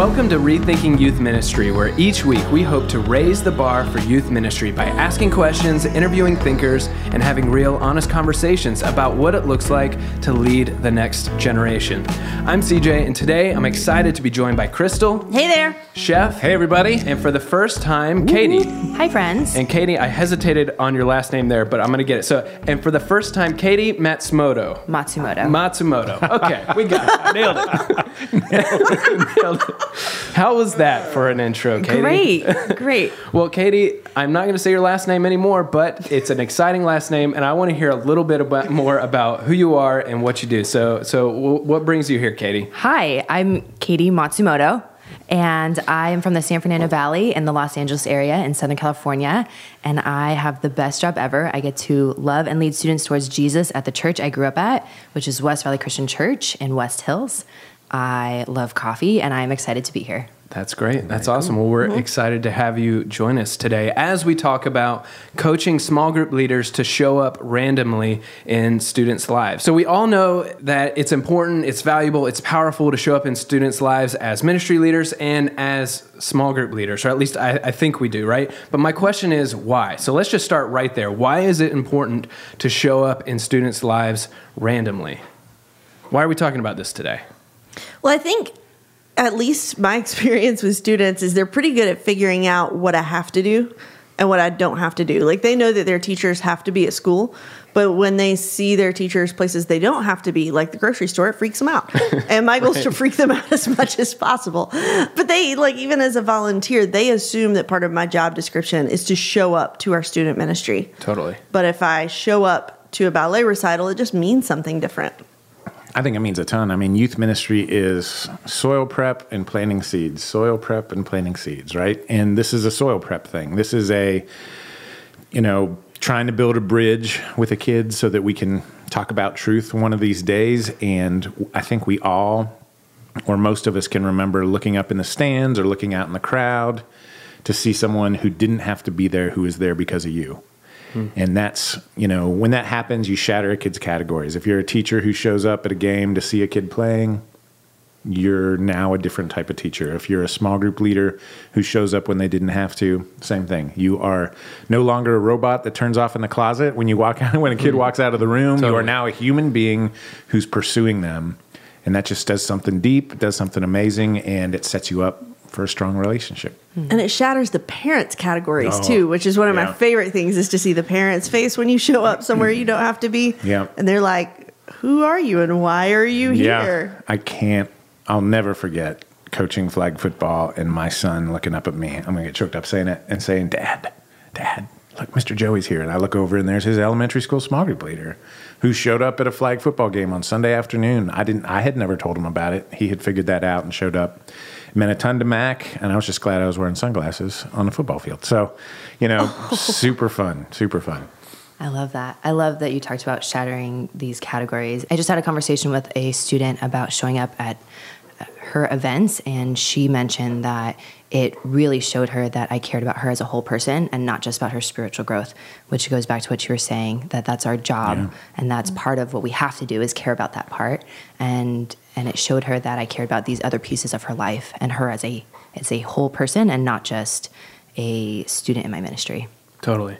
Welcome to Rethinking Youth Ministry, where each week we hope to raise the bar for youth ministry by asking questions, interviewing thinkers, and having real, honest conversations about what it looks like to lead the next generation. I'm CJ, and today I'm excited to be joined by Crystal, Hey there. Chef, Hey, everybody. and for the first time, Katie. Hi, friends. And Katie, I hesitated on your last name there, but I'm gonna get it. So, and for the first time, Katie Matsumoto. Matsumoto. Matsumoto. Okay, we got it. Nailed it. Nailed it. How was that for an intro, Katie? great. Great. Well, Katie, I'm not going to say your last name anymore, but it's an exciting last name, and I want to hear a little bit about, more about who you are and what you do. So, so w- what brings you here, Katie? Hi, I'm Katie Matsumoto, and I am from the San Fernando Valley in the Los Angeles area in Southern California. And I have the best job ever. I get to love and lead students towards Jesus at the church I grew up at, which is West Valley Christian Church in West Hills. I love coffee, and I'm excited to be here. That's great. That's awesome. Well, we're mm-hmm. excited to have you join us today as we talk about coaching small group leaders to show up randomly in students' lives. So, we all know that it's important, it's valuable, it's powerful to show up in students' lives as ministry leaders and as small group leaders, or at least I, I think we do, right? But my question is why? So, let's just start right there. Why is it important to show up in students' lives randomly? Why are we talking about this today? Well, I think at least my experience with students is they're pretty good at figuring out what I have to do and what I don't have to do. Like they know that their teachers have to be at school, but when they see their teachers places they don't have to be, like the grocery store, it freaks them out. and my goal is to freak them out as much as possible. But they, like, even as a volunteer, they assume that part of my job description is to show up to our student ministry. Totally. But if I show up to a ballet recital, it just means something different. I think it means a ton. I mean, youth ministry is soil prep and planting seeds, soil prep and planting seeds, right? And this is a soil prep thing. This is a, you know, trying to build a bridge with a kid so that we can talk about truth one of these days. And I think we all, or most of us, can remember looking up in the stands or looking out in the crowd to see someone who didn't have to be there who is there because of you. And that's, you know, when that happens, you shatter a kid's categories. If you're a teacher who shows up at a game to see a kid playing, you're now a different type of teacher. If you're a small group leader who shows up when they didn't have to, same thing. You are no longer a robot that turns off in the closet when you walk out when a kid hmm. walks out of the room. You are now a human being who's pursuing them. And that just does something deep, does something amazing, and it sets you up for a strong relationship. And it shatters the parents' categories Oh, too, which is one of yeah. my favorite things is to see the parents' face when you show up somewhere you don't have to be. Yeah. And they're like, Who are you and why are you here? I can't. I'll never forget coaching flag football and my son looking up at me. I'm gonna get choked up saying it and saying, "Dad, Dad, look, Mr. Joey's here." And I look over and there's his elementary school small group leader, who showed up at a flag football game on Sunday afternoon. I didn't. I had never told him about it. He had figured that out and showed up. It meant a ton to Mac, and I was just glad I was wearing sunglasses on the football field. So, you know, super fun, super fun. I love that. I love that you talked about shattering these categories. I just had a conversation with a student about showing up at uh, her events, and she mentioned that it really showed her that I cared about her as a whole person and not just about her spiritual growth, which goes back to what you were saying that that's our job Yeah. and that's part of what we have to do is care about that part. And and it showed her that I cared about these other pieces of her life and her as a as a whole person and not just a student in my ministry. Totally.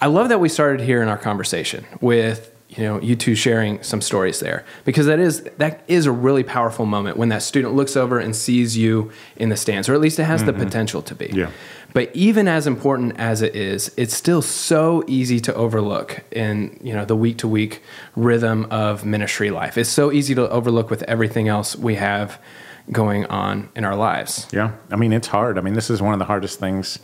I love that we started here in our conversation with you know you two sharing some stories there because that is that is a really powerful moment when that student looks over and sees you in the stands or at least it has the mm-hmm. potential to be. Yeah. But even as important as it is, it's still so easy to overlook in you know the week to week rhythm of ministry life. It's so easy to overlook with everything else we have going on in our lives. Yeah. I mean, it's hard. I mean, this is one of the hardest things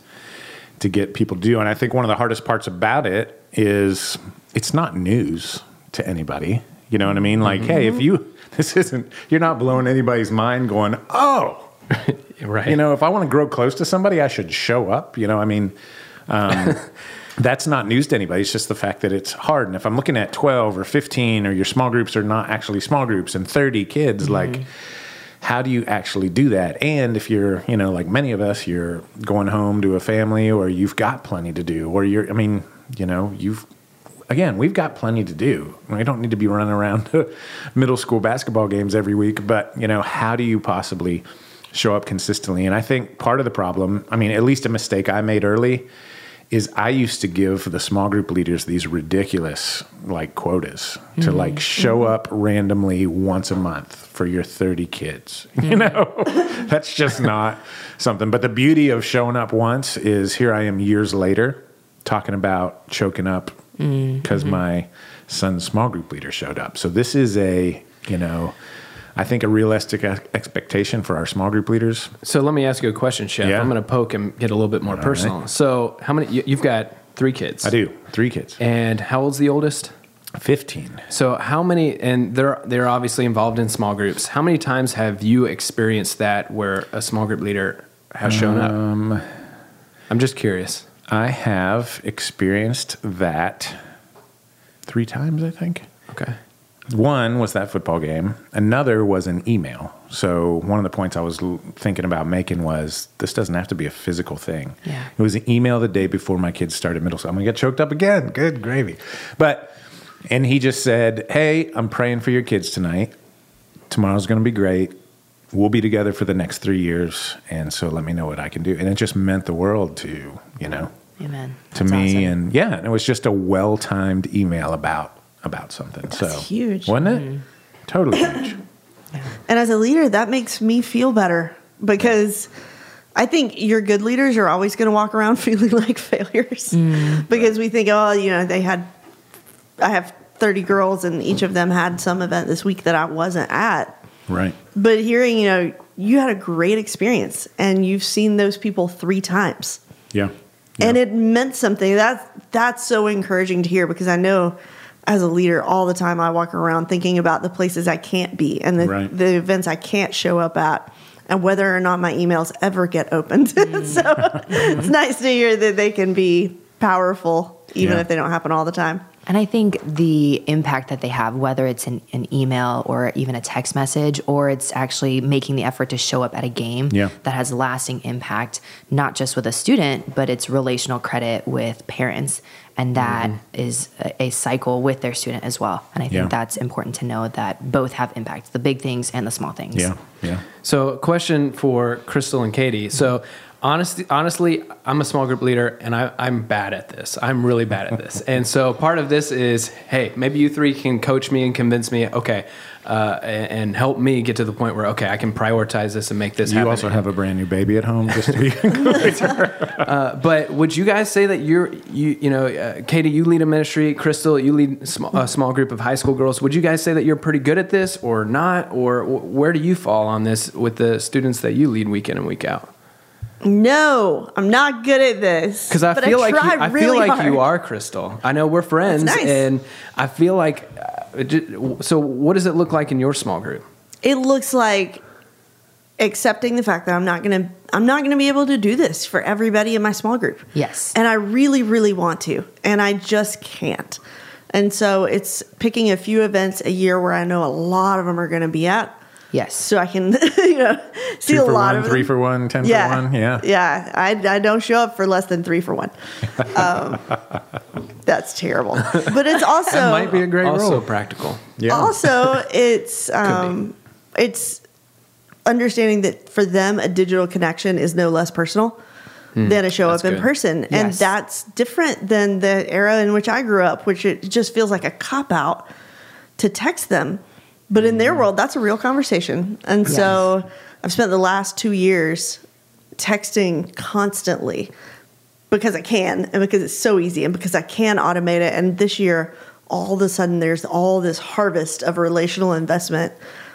to get people to do. And I think one of the hardest parts about it is it's not news to anybody. You know what I mean? Like, mm-hmm. hey, if you, this isn't, you're not blowing anybody's mind going, oh, Right. you know, if I want to grow close to somebody, I should show up. You know, I mean, um, that's not news to anybody. It's just the fact that it's hard. And if I'm looking at 12 or 15 or your small groups are not actually small groups and 30 kids, like, how do you actually do that? And if you're, you know, like many of us, you're going home to a family or you've got plenty to do, or you're, I mean, you know, you've, again, we've got plenty to do. We don't need to be running around to middle school basketball games every week, but, you know, how do you possibly show up consistently. And I think part of the problem, I mean, at least a mistake I made early, is I used to give the small group leaders these ridiculous like quotas to mm-hmm. like show mm-hmm. up randomly once a month for your 30 kids. You know, that's just not something. But the beauty of showing up once is here I am years later talking about choking up mm, because mm-hmm. my son's small group leader showed up. So this is a, you know, I think a realistic expectation for our small group leaders. So let me ask you a question, Chef. Yeah. I'm going to poke and get a little bit more personal. So how many? You, you've got three kids. I do. Three kids. And how old's the oldest? 15. So how many? And they're they're obviously involved in small groups. How many times have you experienced that where a small group leader has shown Um, up? I'm just curious. I have experienced that three times, I think. Okay. One was that football game. Another was an email. So one of the points I was thinking about making was this doesn't have to be a physical thing. Yeah. It was an email the day before my kids started middle school. I'm gonna get choked up again. Good gravy. But and he just said, "Hey, I'm praying for your kids tonight. Tomorrow's gonna be great. We'll be together for the next three years, and so let me know what I can do." And it just meant the world to you know Amen. to That's me awesome. and yeah and it was just a well-timed email about about something. So huge. wasn't it? Mm. Totally huge. And as a leader, that makes me feel better because I think your good leaders are always going to walk around feeling like failures. Mm. Because we think, oh, you know, they had, I have 30 girls and each of them had some event this week that I wasn't at. right. But hearing, you know, you had a great experience and you've seen those people three times. Yeah, and it meant something. That's that's so encouraging to hear because I know as a leader all the time I walk around thinking about the places I can't be and the, Right. the events I can't show up at and whether or not my emails ever get opened. Mm. so it's nice to hear that they can be powerful even Yeah. if they don't happen all the time. And I think the impact that they have, whether it's an, an email or even a text message, or it's actually making the effort to show up at a game Yeah. that has lasting impact, not just with a student, but it's relational credit with parents. And that mm-hmm. is a, a cycle with their student as well. And I think Yeah. that's important to know that both have impact the big things and the small things. yeah yeah So, question for Crystal and Katie. So, honestly, honestly, I'm a small group leader, and I, I'm bad at this. I'm really bad at this. and so, part of this is, hey, maybe you three can coach me and convince me, okay, uh, and, and help me get to the point where, okay, I can prioritize this and make this you happen. also have a brand new baby at home just to be But would you guys say that you're, you, you know, uh, Katie, you lead a ministry, Crystal, you lead a small, a small group of high school girls. Would you guys say that you're pretty good at this or not? Or wh- where do you fall on this with the students that you lead week in and week out? No, I'm not good at this. Because I but feel like you, try I feel really like you are Crystal. I know we're friends, nice. and I feel like. Uh, so, what does it look like in your small group? it looks like accepting the fact that I'm not going to I'm not going to be able to do this for everybody in my small group. Yes. And I really really want to and I just can't. And so it's picking a few events a year where I know a lot of them are going to be at Yes. so I can you know see two a for lot one of three them. for one ten yeah. for one yeah Yeah, I, I don't show up for less than 3 for 1. Um, that's terrible. But it's also that might be a great also role practical. yeah also it's um it's understanding that for them a digital connection is no less personal than a show up in good. person and that's different than the era in which i grew up which it just feels like a cop out to text them but in their mm. world that's a real conversation and so i've spent the last two years texting constantly because I can and because it's so easy and because I can automate it. And this year, all of a sudden, there's all this harvest of relational investment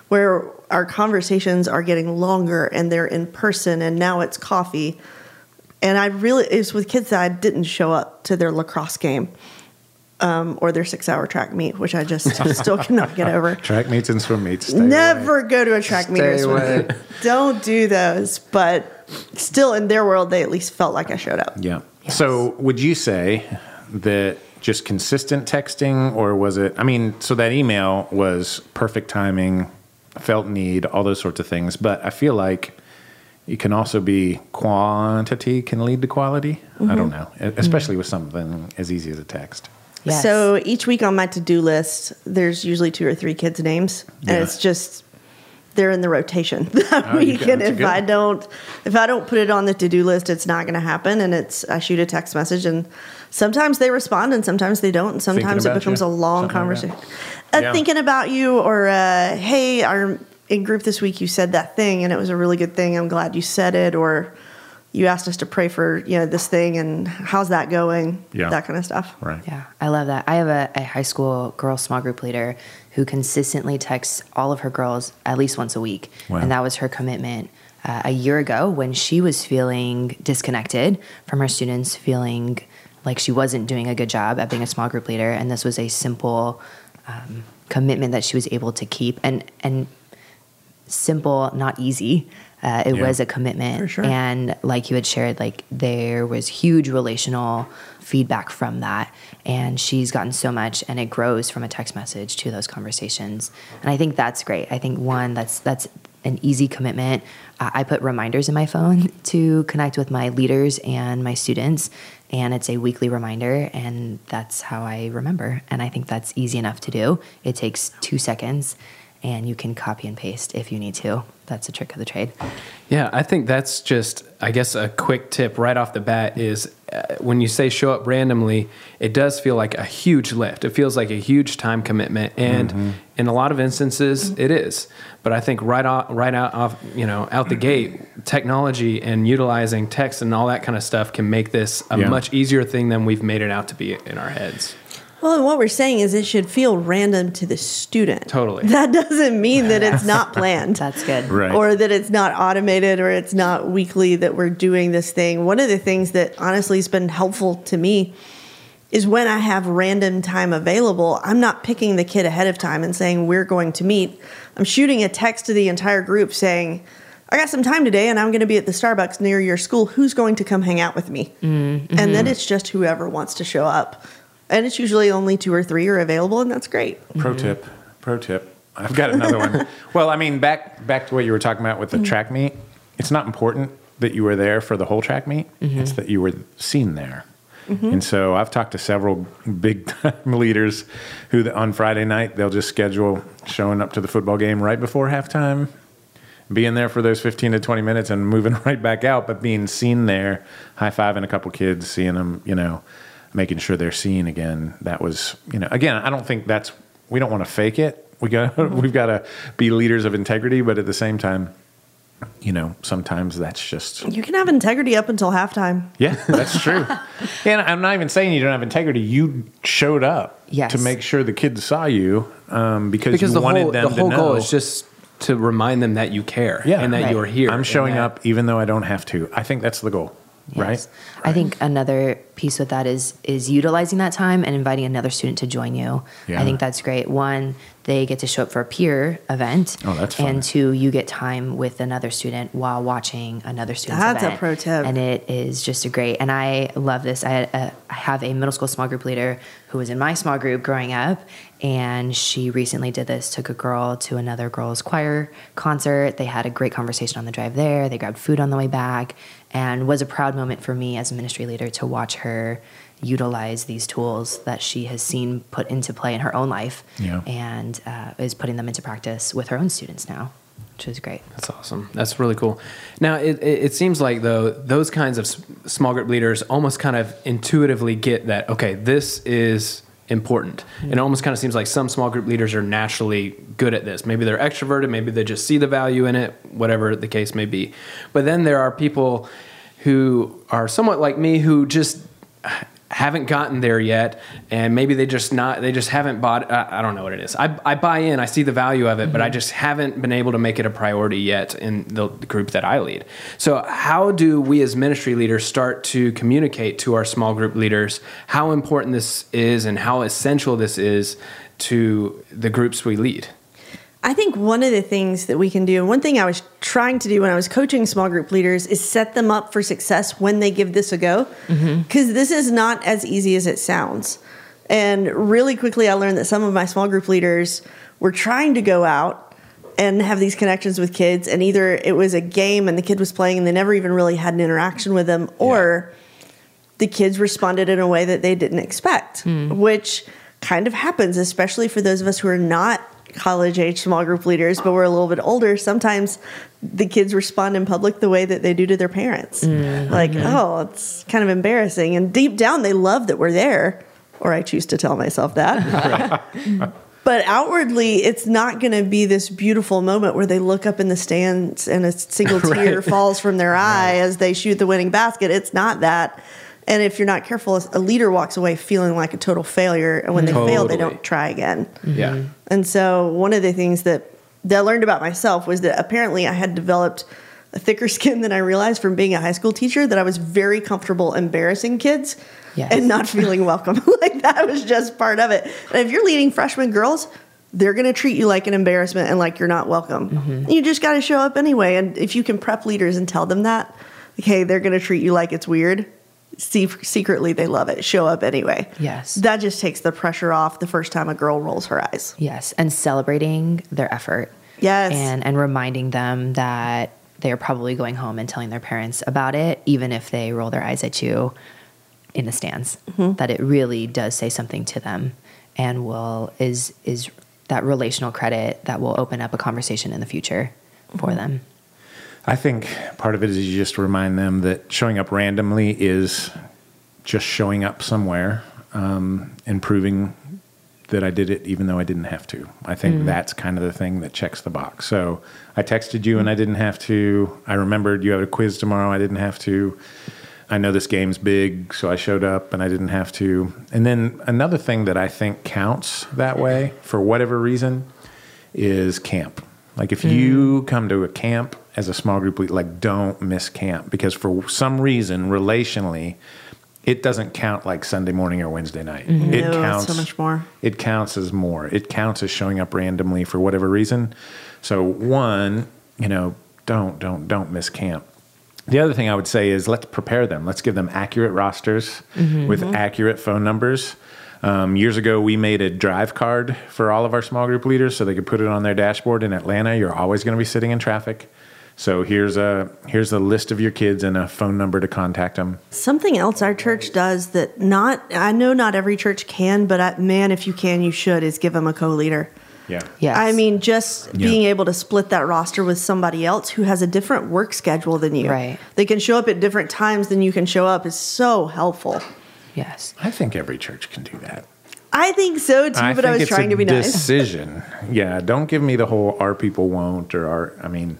where our conversations are getting longer and they're in person and now it's coffee. And I really, it's with kids that I didn't show up to their lacrosse game um, or their six hour track meet, which I just still cannot get over. track meets and swim meets stay away. Never go to a track meet or swim away. meet. Don't do those. But still, in their world, they at least felt like I showed up. Yeah. So would you say that just consistent texting, or was it? I mean, so that email was perfect timing, felt need, all those sorts of things. But I feel like it can also be quantity can lead to quality. I don't know, e, especially with something as easy as a text. Yes. So each week on my to do list, there's usually two or three kids' names, and it's just they're in the rotation that Oh, week, and if. I don't, if I don't put it on the to do list, it's not going to happen. And it's I shoot a text message, and sometimes they respond, and sometimes they don't, and sometimes it becomes you? a long Something like conversation. uh, Yeah. Thinking about you, or uh, hey, our in group this week you said that thing, and it was a really good thing. I'm glad you said it, or you asked us to pray for you know this thing, and how's that going? Yeah. that kind of stuff. Right. Yeah, I love that. I have a, a high school girl small group leader who consistently texts all of her girls at least once a week. Wow. And that was her commitment uh, a year ago when she was feeling disconnected from her students, feeling like she wasn't doing a good job at being a small group leader. And this was a simple um, commitment that she was able to keep. And, and simple, not easy. Uh, it Yeah. was a commitment. Sure. And like you had shared, like there was huge relational feedback from that. And she's gotten so much and it grows from a text message to those conversations. And I think that's great. I think one, that's that's an easy commitment. Uh, I put reminders in my phone to connect with my leaders and my students. And it's a weekly reminder, and that's how I remember. And I think that's easy enough to do. It takes two seconds, and you can copy and paste if you need to. That's a trick of the trade. Yeah, I think that's just, I guess, a quick tip right off the bat is uh, when you say show up randomly, it does feel like a huge lift. It feels like a huge time commitment, and in a lot of instances, it is. But I think right off, right out off, you know, out the gate, technology and utilizing text and all that kind of stuff can make this a Yeah. much easier thing than we've made it out to be in our heads. Well, and what we're saying is it should feel random to the student. Totally. That doesn't mean that it's not planned. That's good. Right. Or that it's not automated or it's not weekly that we're doing this thing. One of the things that honestly has been helpful to me is when I have random time available, I'm not picking the kid ahead of time and saying we're going to meet. I'm shooting a text to the entire group saying, I got some time today and I'm going to be at the Starbucks near your school. Who's going to come hang out with me? Mm-hmm. And then it's just whoever wants to show up. And it's usually only two or three are available, and that's great. Pro mm-hmm. tip. Pro tip. I've got another one. Well, I mean, back back to what you were talking about with the mm-hmm. track meet. It's not important that you were there for the whole track meet. Mm-hmm. It's that you were seen there. And so I've talked to several big time leaders who the, on Friday night they'll just schedule showing up to the football game right before halftime, being there for those 15 to 20 minutes and moving right back out, but being seen there, high fiving a couple kids, seeing them, you know, making sure they're seen again. That was, you know, again, I don't think that's, we don't want to fake it. We got, we've got to be leaders of integrity, but at the same time, you know, sometimes that's just, You can have integrity up until halftime. yeah, that's true. and I'm not even saying you don't have integrity. You showed up Yes. to make sure the kids saw you um, because, Because you the wanted whole, them the whole to goal is just to remind them that you care Yeah. and that Right. you're here. I'm showing that- up even though I don't have to. I think that's the goal, right? Yes. I think another piece with that is is utilizing that time and inviting another student to join you. Yeah. I think that's great. One, they get to show up for a peer event. Oh, that's fun. And two, you get time with another student while watching another student's That's a pro tip. And it is just a great. And I love this. I, had a, I have a middle school small group leader who was in my small group growing up, and she recently did this. Took a girl to another girls' choir concert. They had a great conversation on the drive there. They grabbed food on the way back, and was a proud moment for me as a ministry leader to watch her utilize these tools that she has seen put into play in her own life, Yeah. and uh, is putting them into practice with her own students now, which is great. That's awesome. That's really cool. Now, it, it, it seems like, though, those kinds of s- small group leaders almost kind of intuitively get that, okay, this is important. And it almost kind of seems like some small group leaders are naturally good at this. Maybe they're extroverted, maybe they just see the value in it, whatever the case may be. But then there are people who are somewhat like me who just haven't gotten there yet and maybe they just not they just haven't bought I, I don't know what it is. I, I buy in i see the value of it but i mm-hmm. just haven't been able to make it a priority yet in the group that i lead. So how do we as ministry leaders start to communicate to our small group leaders how important this is and how essential this is to the groups we lead I think one of the things that we can do, and one thing I was trying to do when I was coaching small group leaders, is set them up for success when they give this a go. Mm-hmm. Because this is not as easy as it sounds. And really quickly, I learned that some of my small group leaders were trying to go out and have these connections with kids, and either it was a game and the kid was playing and they never even really had an interaction with them, or the kids responded in a way that they didn't expect, hmm. which kind of happens, especially for those of us who are not college age small group leaders, but we're a little bit older. Sometimes the kids respond in public the way that they do to their parents. Mm-hmm. Like, mm-hmm. oh, it's kind of embarrassing. And deep down, they love that we're there, or I choose to tell myself that. But outwardly, it's not going to be this beautiful moment where they look up in the stands and a single tear falls from their eye as they shoot the winning basket. It's not that. And if you're not careful, a leader walks away feeling like a total failure. And when they mm-hmm. fail, they don't try again. Yeah. Mm-hmm. And so one of the things that, that I learned about myself was that apparently I had developed a thicker skin than I realized from being a high school teacher that I was very comfortable embarrassing kids Yes. and not feeling welcome. like that was just part of it. And if you're leading freshman girls, they're going to treat you like an embarrassment and like you're not welcome. Mm-hmm. You just got to show up anyway. And if you can prep leaders and tell them that, okay, they're going to treat you like it's weird. See, secretly, they love it. Show up anyway. Yes. That just takes the pressure off the first time a girl rolls her eyes. Yes, and celebrating their effort. Yes. And and reminding them that they're probably going home and telling their parents about it, even if they roll their eyes at you in the stands. Mm-hmm. That it really does say something to them, and will is is that relational credit that will open up a conversation in the future for mm-hmm. them. I think part of it is you just remind them that showing up randomly is just showing up somewhere um, and proving that I did it even though I didn't have to. I think that's kind of the thing that checks the box. So I texted you and I didn't have to. I remembered you had a quiz tomorrow. I didn't have to. I know this game's big, so I showed up and I didn't have to. And then another thing that I think counts that way for whatever reason is camp. Like if you hmm. come to a camp as a small group, lead, like don't miss camp because for some reason, relationally, it doesn't count like Sunday morning or Wednesday night. Mm-hmm. It No, counts so much more. It counts as more. It counts as showing up randomly for whatever reason. So one, you know, don't don't don't miss camp. The other thing I would say is let's prepare them. Let's give them accurate rosters mm-hmm. with accurate phone numbers. Um, years ago, we made a drive card for all of our small group leaders so they could put it on their dashboard. In Atlanta, you're always going to be sitting in traffic. So here's a here's a list of your kids and a phone number to contact them. Something else our church does that not I know not every church can, but I, man, if you can, you should is give them a co-leader. Yeah. Yes. I mean, just Yeah. being able to split that roster with somebody else who has a different work schedule than you. Right. They can show up at different times than you can show up is so helpful. Yes. I think every church can do that. I think so too, but I was trying to be nice. Decision. yeah. Don't give me the whole our people won't or our. I mean,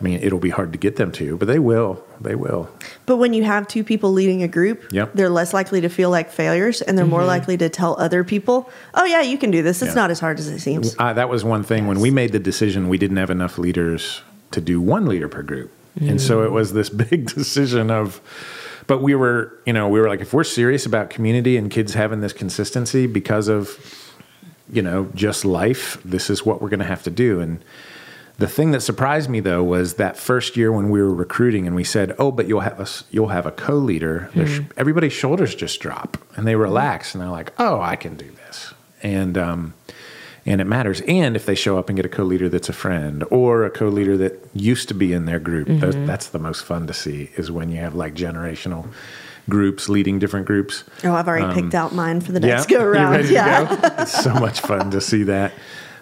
I mean, it'll be hard to get them to, but they will. They will. But when you have two people leading a group, Yep. they're less likely to feel like failures and they're more likely to tell other people, oh, yeah, you can do this. It's Yeah. not as hard as it seems. Uh, that was one thing when we made the decision. We didn't have enough leaders to do one leader per group, and so it was this big decision of. But we were, you know, we were like, if we're serious about community and kids having this consistency because of, you know, just life, this is what we're going to have to do. And the thing that surprised me though was that first year when we were recruiting and we said, "Oh, but you'll have a s- you'll have a co-leader." their sh- Everybody's shoulders just drop and they relax and they're like, "Oh, I can do this." And um, and it matters. And if they show up and get a co-leader that's a friend or a co-leader that used to be in their group, those, that's the most fun to see. Is when you have like generational groups leading different groups. Oh, I've already picked out mine for the Yeah, next go around. ready to Yeah. go? It's so much fun to see that,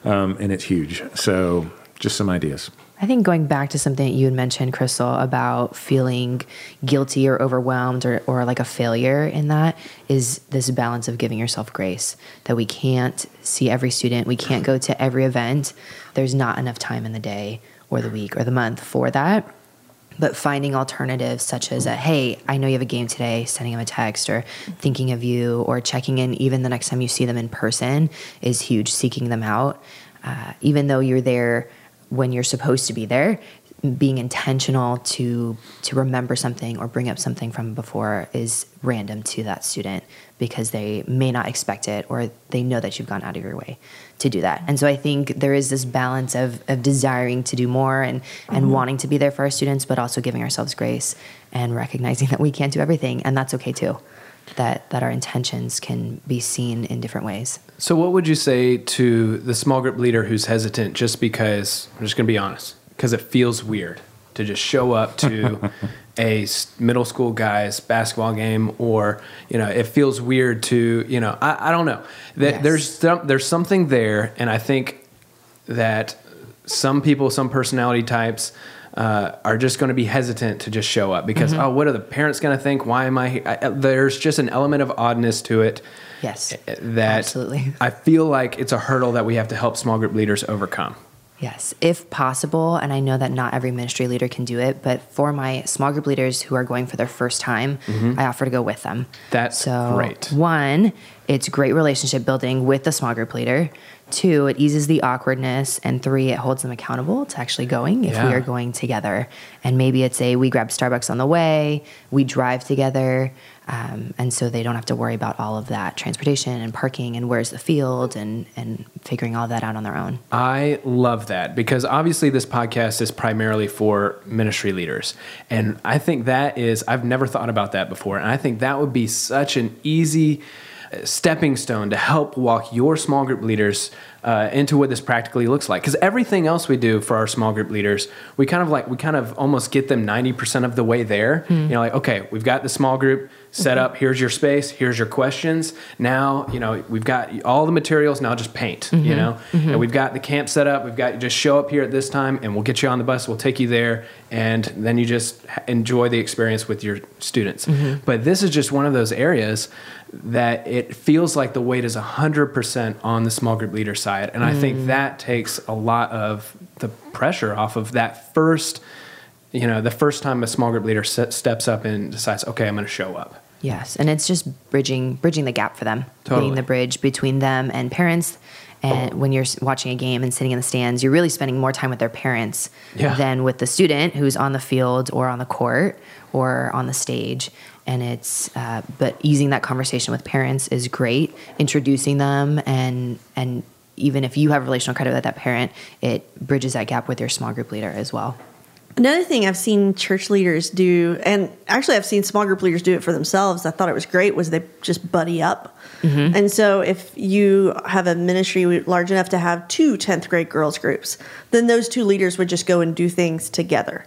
um, and it's huge. So, just some ideas. I think going back to something that you had mentioned, Crystal, about feeling guilty or overwhelmed or, or like a failure in that is this balance of giving yourself grace. That we can't see every student, we can't go to every event. There's not enough time in the day or the week or the month for that. But finding alternatives such as a hey, I know you have a game today, sending them a text or thinking of you or checking in even the next time you see them in person is huge. Seeking them out, uh, even though you're there when you're supposed to be there, being intentional to to remember something or bring up something from before is random to that student because they may not expect it or they know that you've gone out of your way to do that. And so I think there is this balance of of desiring to do more and and mm-hmm. wanting to be there for our students, but also giving ourselves grace and recognizing that we can't do everything, and that's okay too. That that our intentions can be seen in different ways. So, what would you say to the small group leader who's hesitant just because, I'm just going to be honest, because it feels weird to just show up to a middle school guy's basketball game, or, you know, it feels weird to, you know, I, I don't know. That Yes. There's, some, there's something there, and I think that some people, some personality types, uh, are just going to be hesitant to just show up because mm-hmm. oh, what are the parents going to think? Why am I here? I, uh, there's just an element of oddness to it. Yes, uh, uh, that absolutely. I feel like it's a hurdle that we have to help small group leaders overcome. Yes, if possible, and I know that not every ministry leader can do it, but for my small group leaders who are going for their first time, mm-hmm. I offer to go with them. That's so great. One, it's great relationship building with the small group leader. Two, it eases the awkwardness, and three, it holds them accountable to actually going if we are going together. And maybe it's a we grab Starbucks on the way, we drive together, um, and so they don't have to worry about all of that transportation and parking and where's the field and and figuring all that out on their own. I love that because obviously this podcast is primarily for ministry leaders. And I think that is, I've never thought about that before. And I think that would be such an easy stepping stone to help walk your small group leaders uh, into what this practically looks like. Because everything else we do for our small group leaders, we kind of like, we kind of almost get them 90% of the way there. You know, like, okay, we've got the small group set mm-hmm. up. Here's your space. Here's your questions. Now, you know, we've got all the materials. Now just paint, you mm-hmm. know, and mm-hmm. we've got the camp set up. We've got, just show up here at this time and we'll get you on the bus. We'll take you there. And then you just enjoy the experience with your students. But this is just one of those areas that it feels like the weight is 100% on the small group leader side. And I think mm. that takes a lot of the pressure off of that first, you know, the first time a small group leader se- steps up and decides, okay, I'm going to show up. Yes, and it's just bridging bridging the gap for them, Totally. being the bridge between them and parents. And when you're watching a game and sitting in the stands, you're really spending more time with their parents Yeah. than with the student who's on the field or on the court or on the stage. And it's uh, but easing that conversation with parents is great. Introducing them and and even if you have relational credit with that parent, it bridges that gap with your small group leader as well. Another thing I've seen church leaders do, and actually I've seen small group leaders do it for themselves. I thought it was great. Was they just buddy up, and so if you have a ministry large enough to have two 10th grade girls groups, then those two leaders would just go and do things together.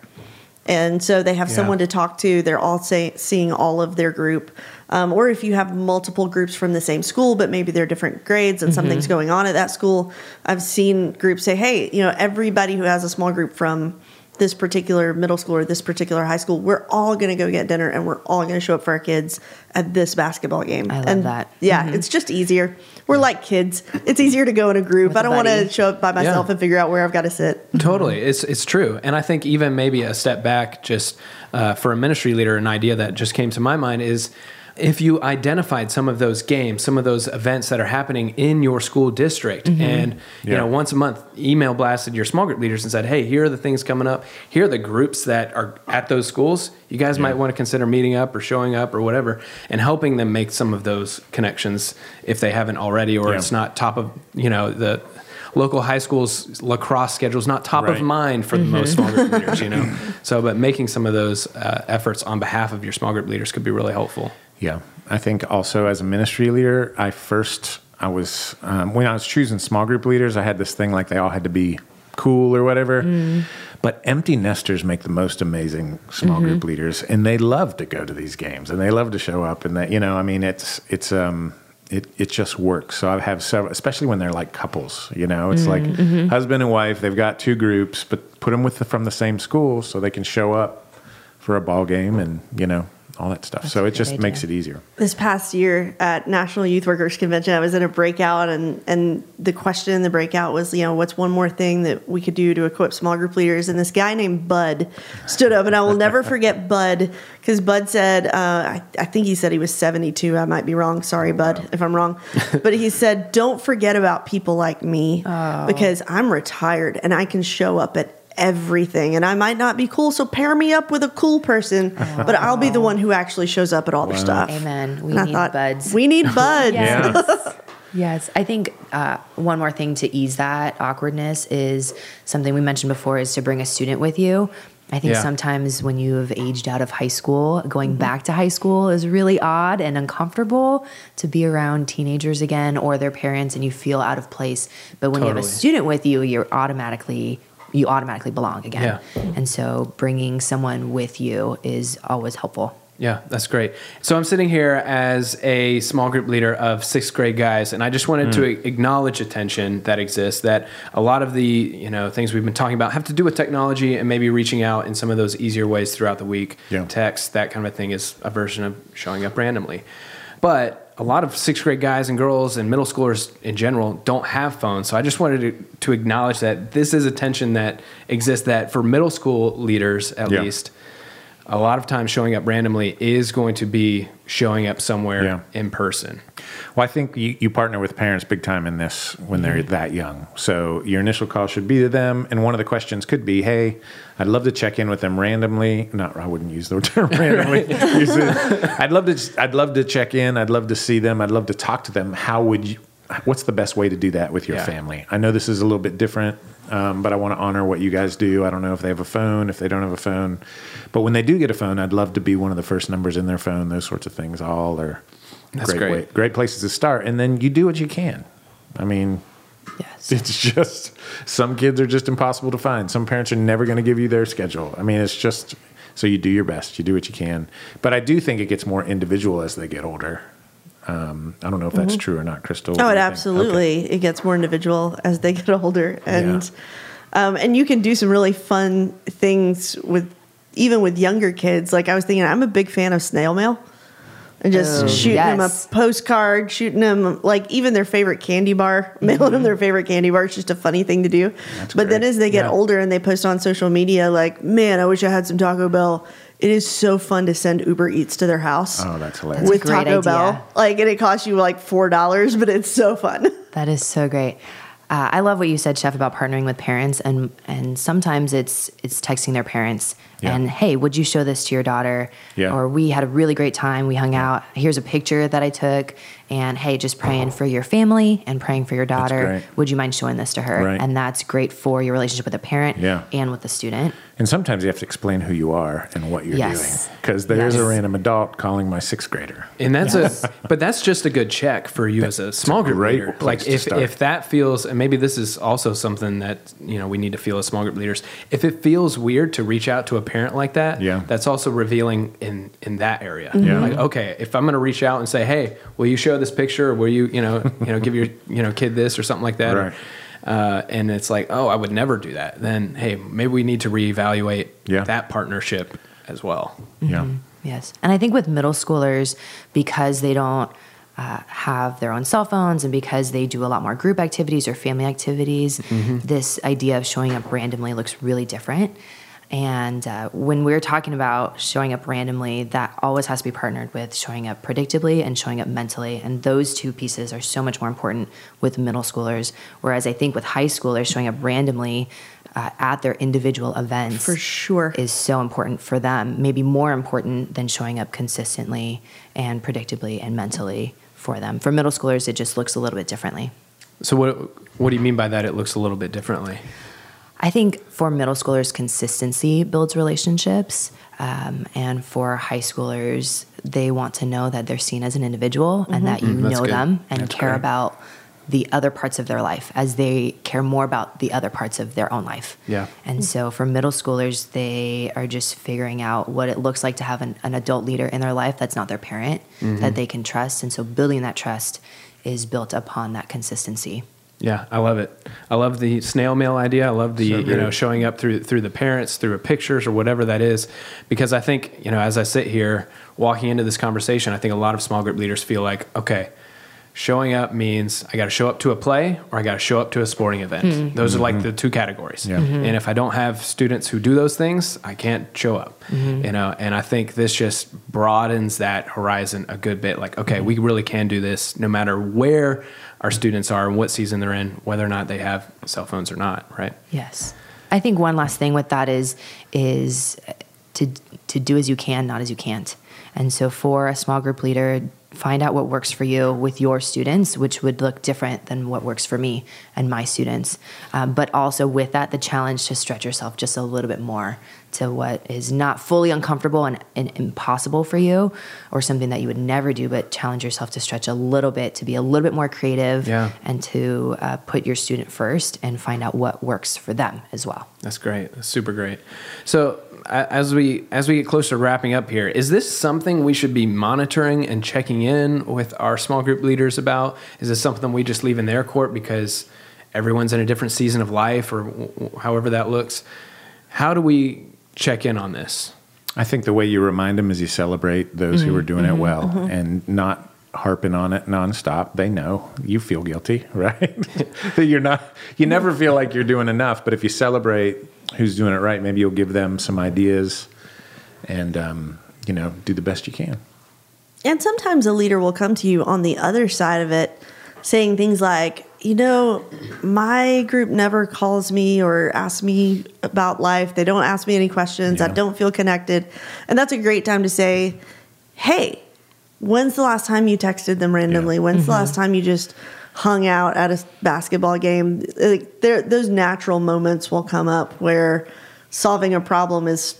And so they have Yeah. someone to talk to. They're all say, seeing all of their group. Um, or if you have multiple groups from the same school, but maybe they're different grades and something's going on at that school, I've seen groups say, hey, you know, everybody who has a small group from this particular middle school or this particular high school, we're all going to go get dinner and we're all going to show up for our kids at this basketball game. I love and that. Yeah, it's just easier. We're like kids. It's easier to go in a group. With I a don't want to show up by myself Yeah. and figure out where I've got to sit. Totally, it's it's true, and I think even maybe a step back, just uh, for a ministry leader, an idea that just came to my mind is if you identified some of those games, some of those events that are happening in your school district, and you Yeah. know once a month email blasted your small group leaders and said, "Hey, here are the things coming up. Here are the groups that are at those schools. You guys might want to consider meeting up or showing up or whatever, and helping them make some of those connections if they haven't already, or Yeah. it's not top of you know the." Local high schools lacrosse schedule is not top of mind for the most small group leaders, you know. So, but making some of those uh, efforts on behalf of your small group leaders could be really helpful. Yeah, I think also as a ministry leader, I first I was um, when I was choosing small group leaders, I had this thing like they all had to be cool or whatever. But empty nesters make the most amazing small group leaders, and they love to go to these games and they love to show up. And that you know, I mean, it's it's um. It, it just works. So I have several, especially when they're like couples. You know, it's like husband and wife. They've got two groups, but put them with the, from the same school so they can show up for a ball game and you know all that stuff. so it just idea. makes it easier. this past year at National Youth Workers Convention, I was in a breakout, and and the question in the breakout was, you know, what's one more thing that we could do to equip small group leaders? And this guy named Bud stood up, and I will never forget Bud because Bud said, uh, I, I think he said he was seventy two. I might be wrong. Sorry, Bud, if I'm wrong, but he said, don't forget about people like me because I'm retired and I can show up at everything and I might not be cool so pair me up with a cool person but I'll be the one who actually shows up at all their stuff Amen. We and I need thought, buds. We need buds. Yes. yes. I think uh, one more thing to ease that awkwardness is something we mentioned before is to bring a student with you. I think Yeah. sometimes when you have aged out of high school, going back to high school is really odd and uncomfortable to be around teenagers again or their parents and you feel out of place. But when you have a student with you, you're automatically you automatically belong again. Yeah. And so bringing someone with you is always helpful. Yeah, that's great. So I'm sitting here as a small group leader of sixth grade guys, and I just wanted to mm. acknowledge a tension that exists. That a lot of the you know things we've been talking about have to do with technology and maybe reaching out in some of those easier ways throughout the week. Yeah. Text, that kind of a thing, is a version of showing up randomly. But a lot of sixth grade guys and girls and middle schoolers in general don't have phones. So I just wanted to, to acknowledge that this is a tension that exists. That for middle school leaders, at Yeah. least a lot of times showing up randomly is going to be showing up somewhere Yeah. in person. Well, I think you, you partner with parents big time in this when they're mm-hmm. that young. So your initial call should be to them, and one of the questions could be, "Hey, I'd love to check in with them randomly." Not, I wouldn't use the term randomly. I'd love to. I'd love to check in. I'd love to see them. I'd love to talk to them. How would you? What's the best way to do that with your Yeah. family? I know this is a little bit different, um, but I want to honor what you guys do. I don't know if they have a phone, if they don't have a phone, but when they do get a phone, I'd love to be one of the first numbers in their phone. Those sorts of things. All are That's great, great. Way, great places to start, and then you do what you can. I mean, Yes. it's just some kids are just impossible to find. Some parents are never going to give you their schedule. I mean, it's just so you do your best, you do what you can. But I do think it gets more individual as they get older. Um, I don't know if that's true or not, Crystal. Oh, it you think? absolutely. It gets more individual as they get older, and um, and you can do some really fun things with even with younger kids. Like I was thinking, I'm a big fan of snail mail, and just Oh, shooting them a postcard, shooting them like even their favorite candy bar, mailing them their favorite candy bar. It's just a funny thing to do. That's but then as they get Yeah. older and they post on social media, like, man, I wish I had some Taco Bell. It is so fun to send Uber Eats to their house Oh, that's hilarious. with a great Taco idea. Bell. Like, and it costs you like four dollars, but it's so fun. That is so great. Uh, I love what you said, Chef, about partnering with parents, and and sometimes it's it's texting their parents Yeah. and hey, would you show this to your daughter? Yeah. Or we had a really great time. We hung out. Here's a picture that I took, and hey, just praying for your family and praying for your daughter. great. Would you mind showing this to her? Right. And that's great for your relationship with the parent Yeah. and with the student. And sometimes you have to explain who you are and what you're Yes. doing. Because there's a random adult calling my sixth grader. And that's a, but that's just a good check for you as a small group great leader. Like if if that feels, and maybe this is also something that you know we need to feel as small group leaders. If it feels weird to reach out to a parent like that, Yeah. that's also revealing in in that area. Yeah. Like okay, if I'm going to reach out and say, hey, will you show this picture? Or will you you know you know give your you know kid this or something like that? Right. Or, uh, and it's like, oh, I would never do that. Then, hey, maybe we need to reevaluate Yeah. that partnership as well. Yeah. Yes. And I think with middle schoolers, because they don't uh, have their own cell phones and because they do a lot more group activities or family activities, this idea of showing up randomly looks really different. And uh, when we're talking about showing up randomly, that always has to be partnered with showing up predictably and showing up mentally. And those two pieces are so much more important with middle schoolers. Whereas I think with high schoolers, showing up randomly uh, at their individual events For sure. is so important for them, maybe more important than showing up consistently and predictably and mentally for them. For middle schoolers, it just looks a little bit differently. So what what do you mean by that? It looks a little bit differently. I think for middle schoolers, consistency builds relationships. Um, and for high schoolers, they want to know that they're seen as an individual and that you Mm, know good. them and That's care great. about the other parts of their life as they care more about the other parts of their own life. Yeah. And so for middle schoolers, they are just figuring out what it looks like to have an, an adult leader in their life that's not their parent, Mm-hmm. that they can trust. And so building that trust is built upon that consistency. Yeah, I love it. I love the snail mail idea. I love the So you know showing up through through the parents, through pictures or whatever that is, because I think you know as I sit here walking into this conversation, I think a lot of small group leaders feel like okay, showing up means I got to show up to a play or I got to show up to a sporting event. Hmm. Those are like hmm. the two categories. Yeah. Mhm. And if I don't have students who do those things, I can't show up. Mm-hmm. You know, and I think this just broadens that horizon a good bit. Like, okay, mm-hmm. we really can do this no matter where our students are and what season they're in, whether or not they have cell phones or not, right? Yes. I think one last thing with that is is to to do as you can, not as you can't. And so for a small group leader, find out what works for you with your students, which would look different than what works for me and my students. Um, but also with that, the challenge to stretch yourself just a little bit more to what is not fully uncomfortable and, and impossible for you, or something that you would never do, but challenge yourself to stretch a little bit, to be a little bit more creative, Yeah. and to uh, put your student first and find out what works for them as well. That's great. That's super great. So as we as we get closer to wrapping up here, is this something we should be monitoring and checking in with our small group leaders about? Is this something we just leave in their court because everyone's in a different season of life or w- w- however that looks? How do we check in on this? I think the way you remind them is you celebrate those who mm-hmm. are doing it mm-hmm. well mm-hmm. and not harping on it nonstop. They know you feel guilty, right? that you're not, you never feel like you're doing enough. But if you celebrate who's doing it right, maybe you'll give them some ideas and, um, you know, do the best you can. And sometimes a leader will come to you on the other side of it saying things like, you know, my group never calls me or asks me about life. They don't ask me any questions. I don't feel connected. And that's a great time to say, hey, when's the last time you texted them randomly? Yeah. When's the last time you just hung out at a basketball game? Like, there, those natural moments will come up where solving a problem is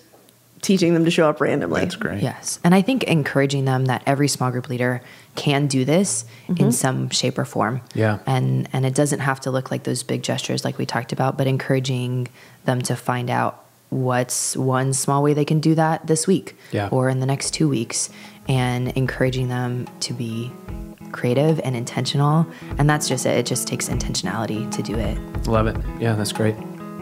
teaching them to show up randomly. That's great. Yes. And I think encouraging them that every small group leader can do this in mm-hmm. some shape or form. Yeah. And and it doesn't have to look like those big gestures like we talked about, but encouraging them to find out what's one small way they can do that this week Yeah. or in the next 2 weeks and encouraging them to be creative and intentional. And that's just it. It just takes intentionality to do it. Love it. Yeah, that's great.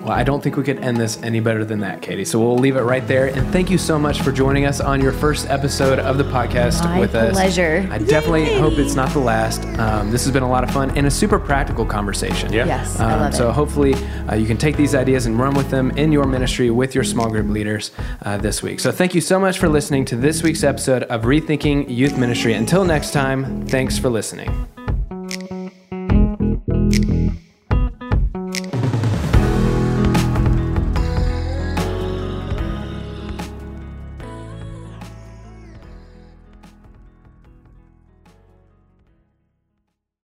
Well, I don't think we could end this any better than that, Katie. So we'll leave it right there. And thank you so much for joining us on your first episode of the podcast My with us. pleasure. I definitely hope it's not the last. Um, this has been a lot of fun and a super practical conversation. Yeah. Yes, I Um, love so it. hopefully uh, you can take these ideas and run with them in your ministry with your small group leaders uh, this week. So thank you so much for listening to this week's episode of Rethinking Youth Ministry. Until next time, thanks for listening.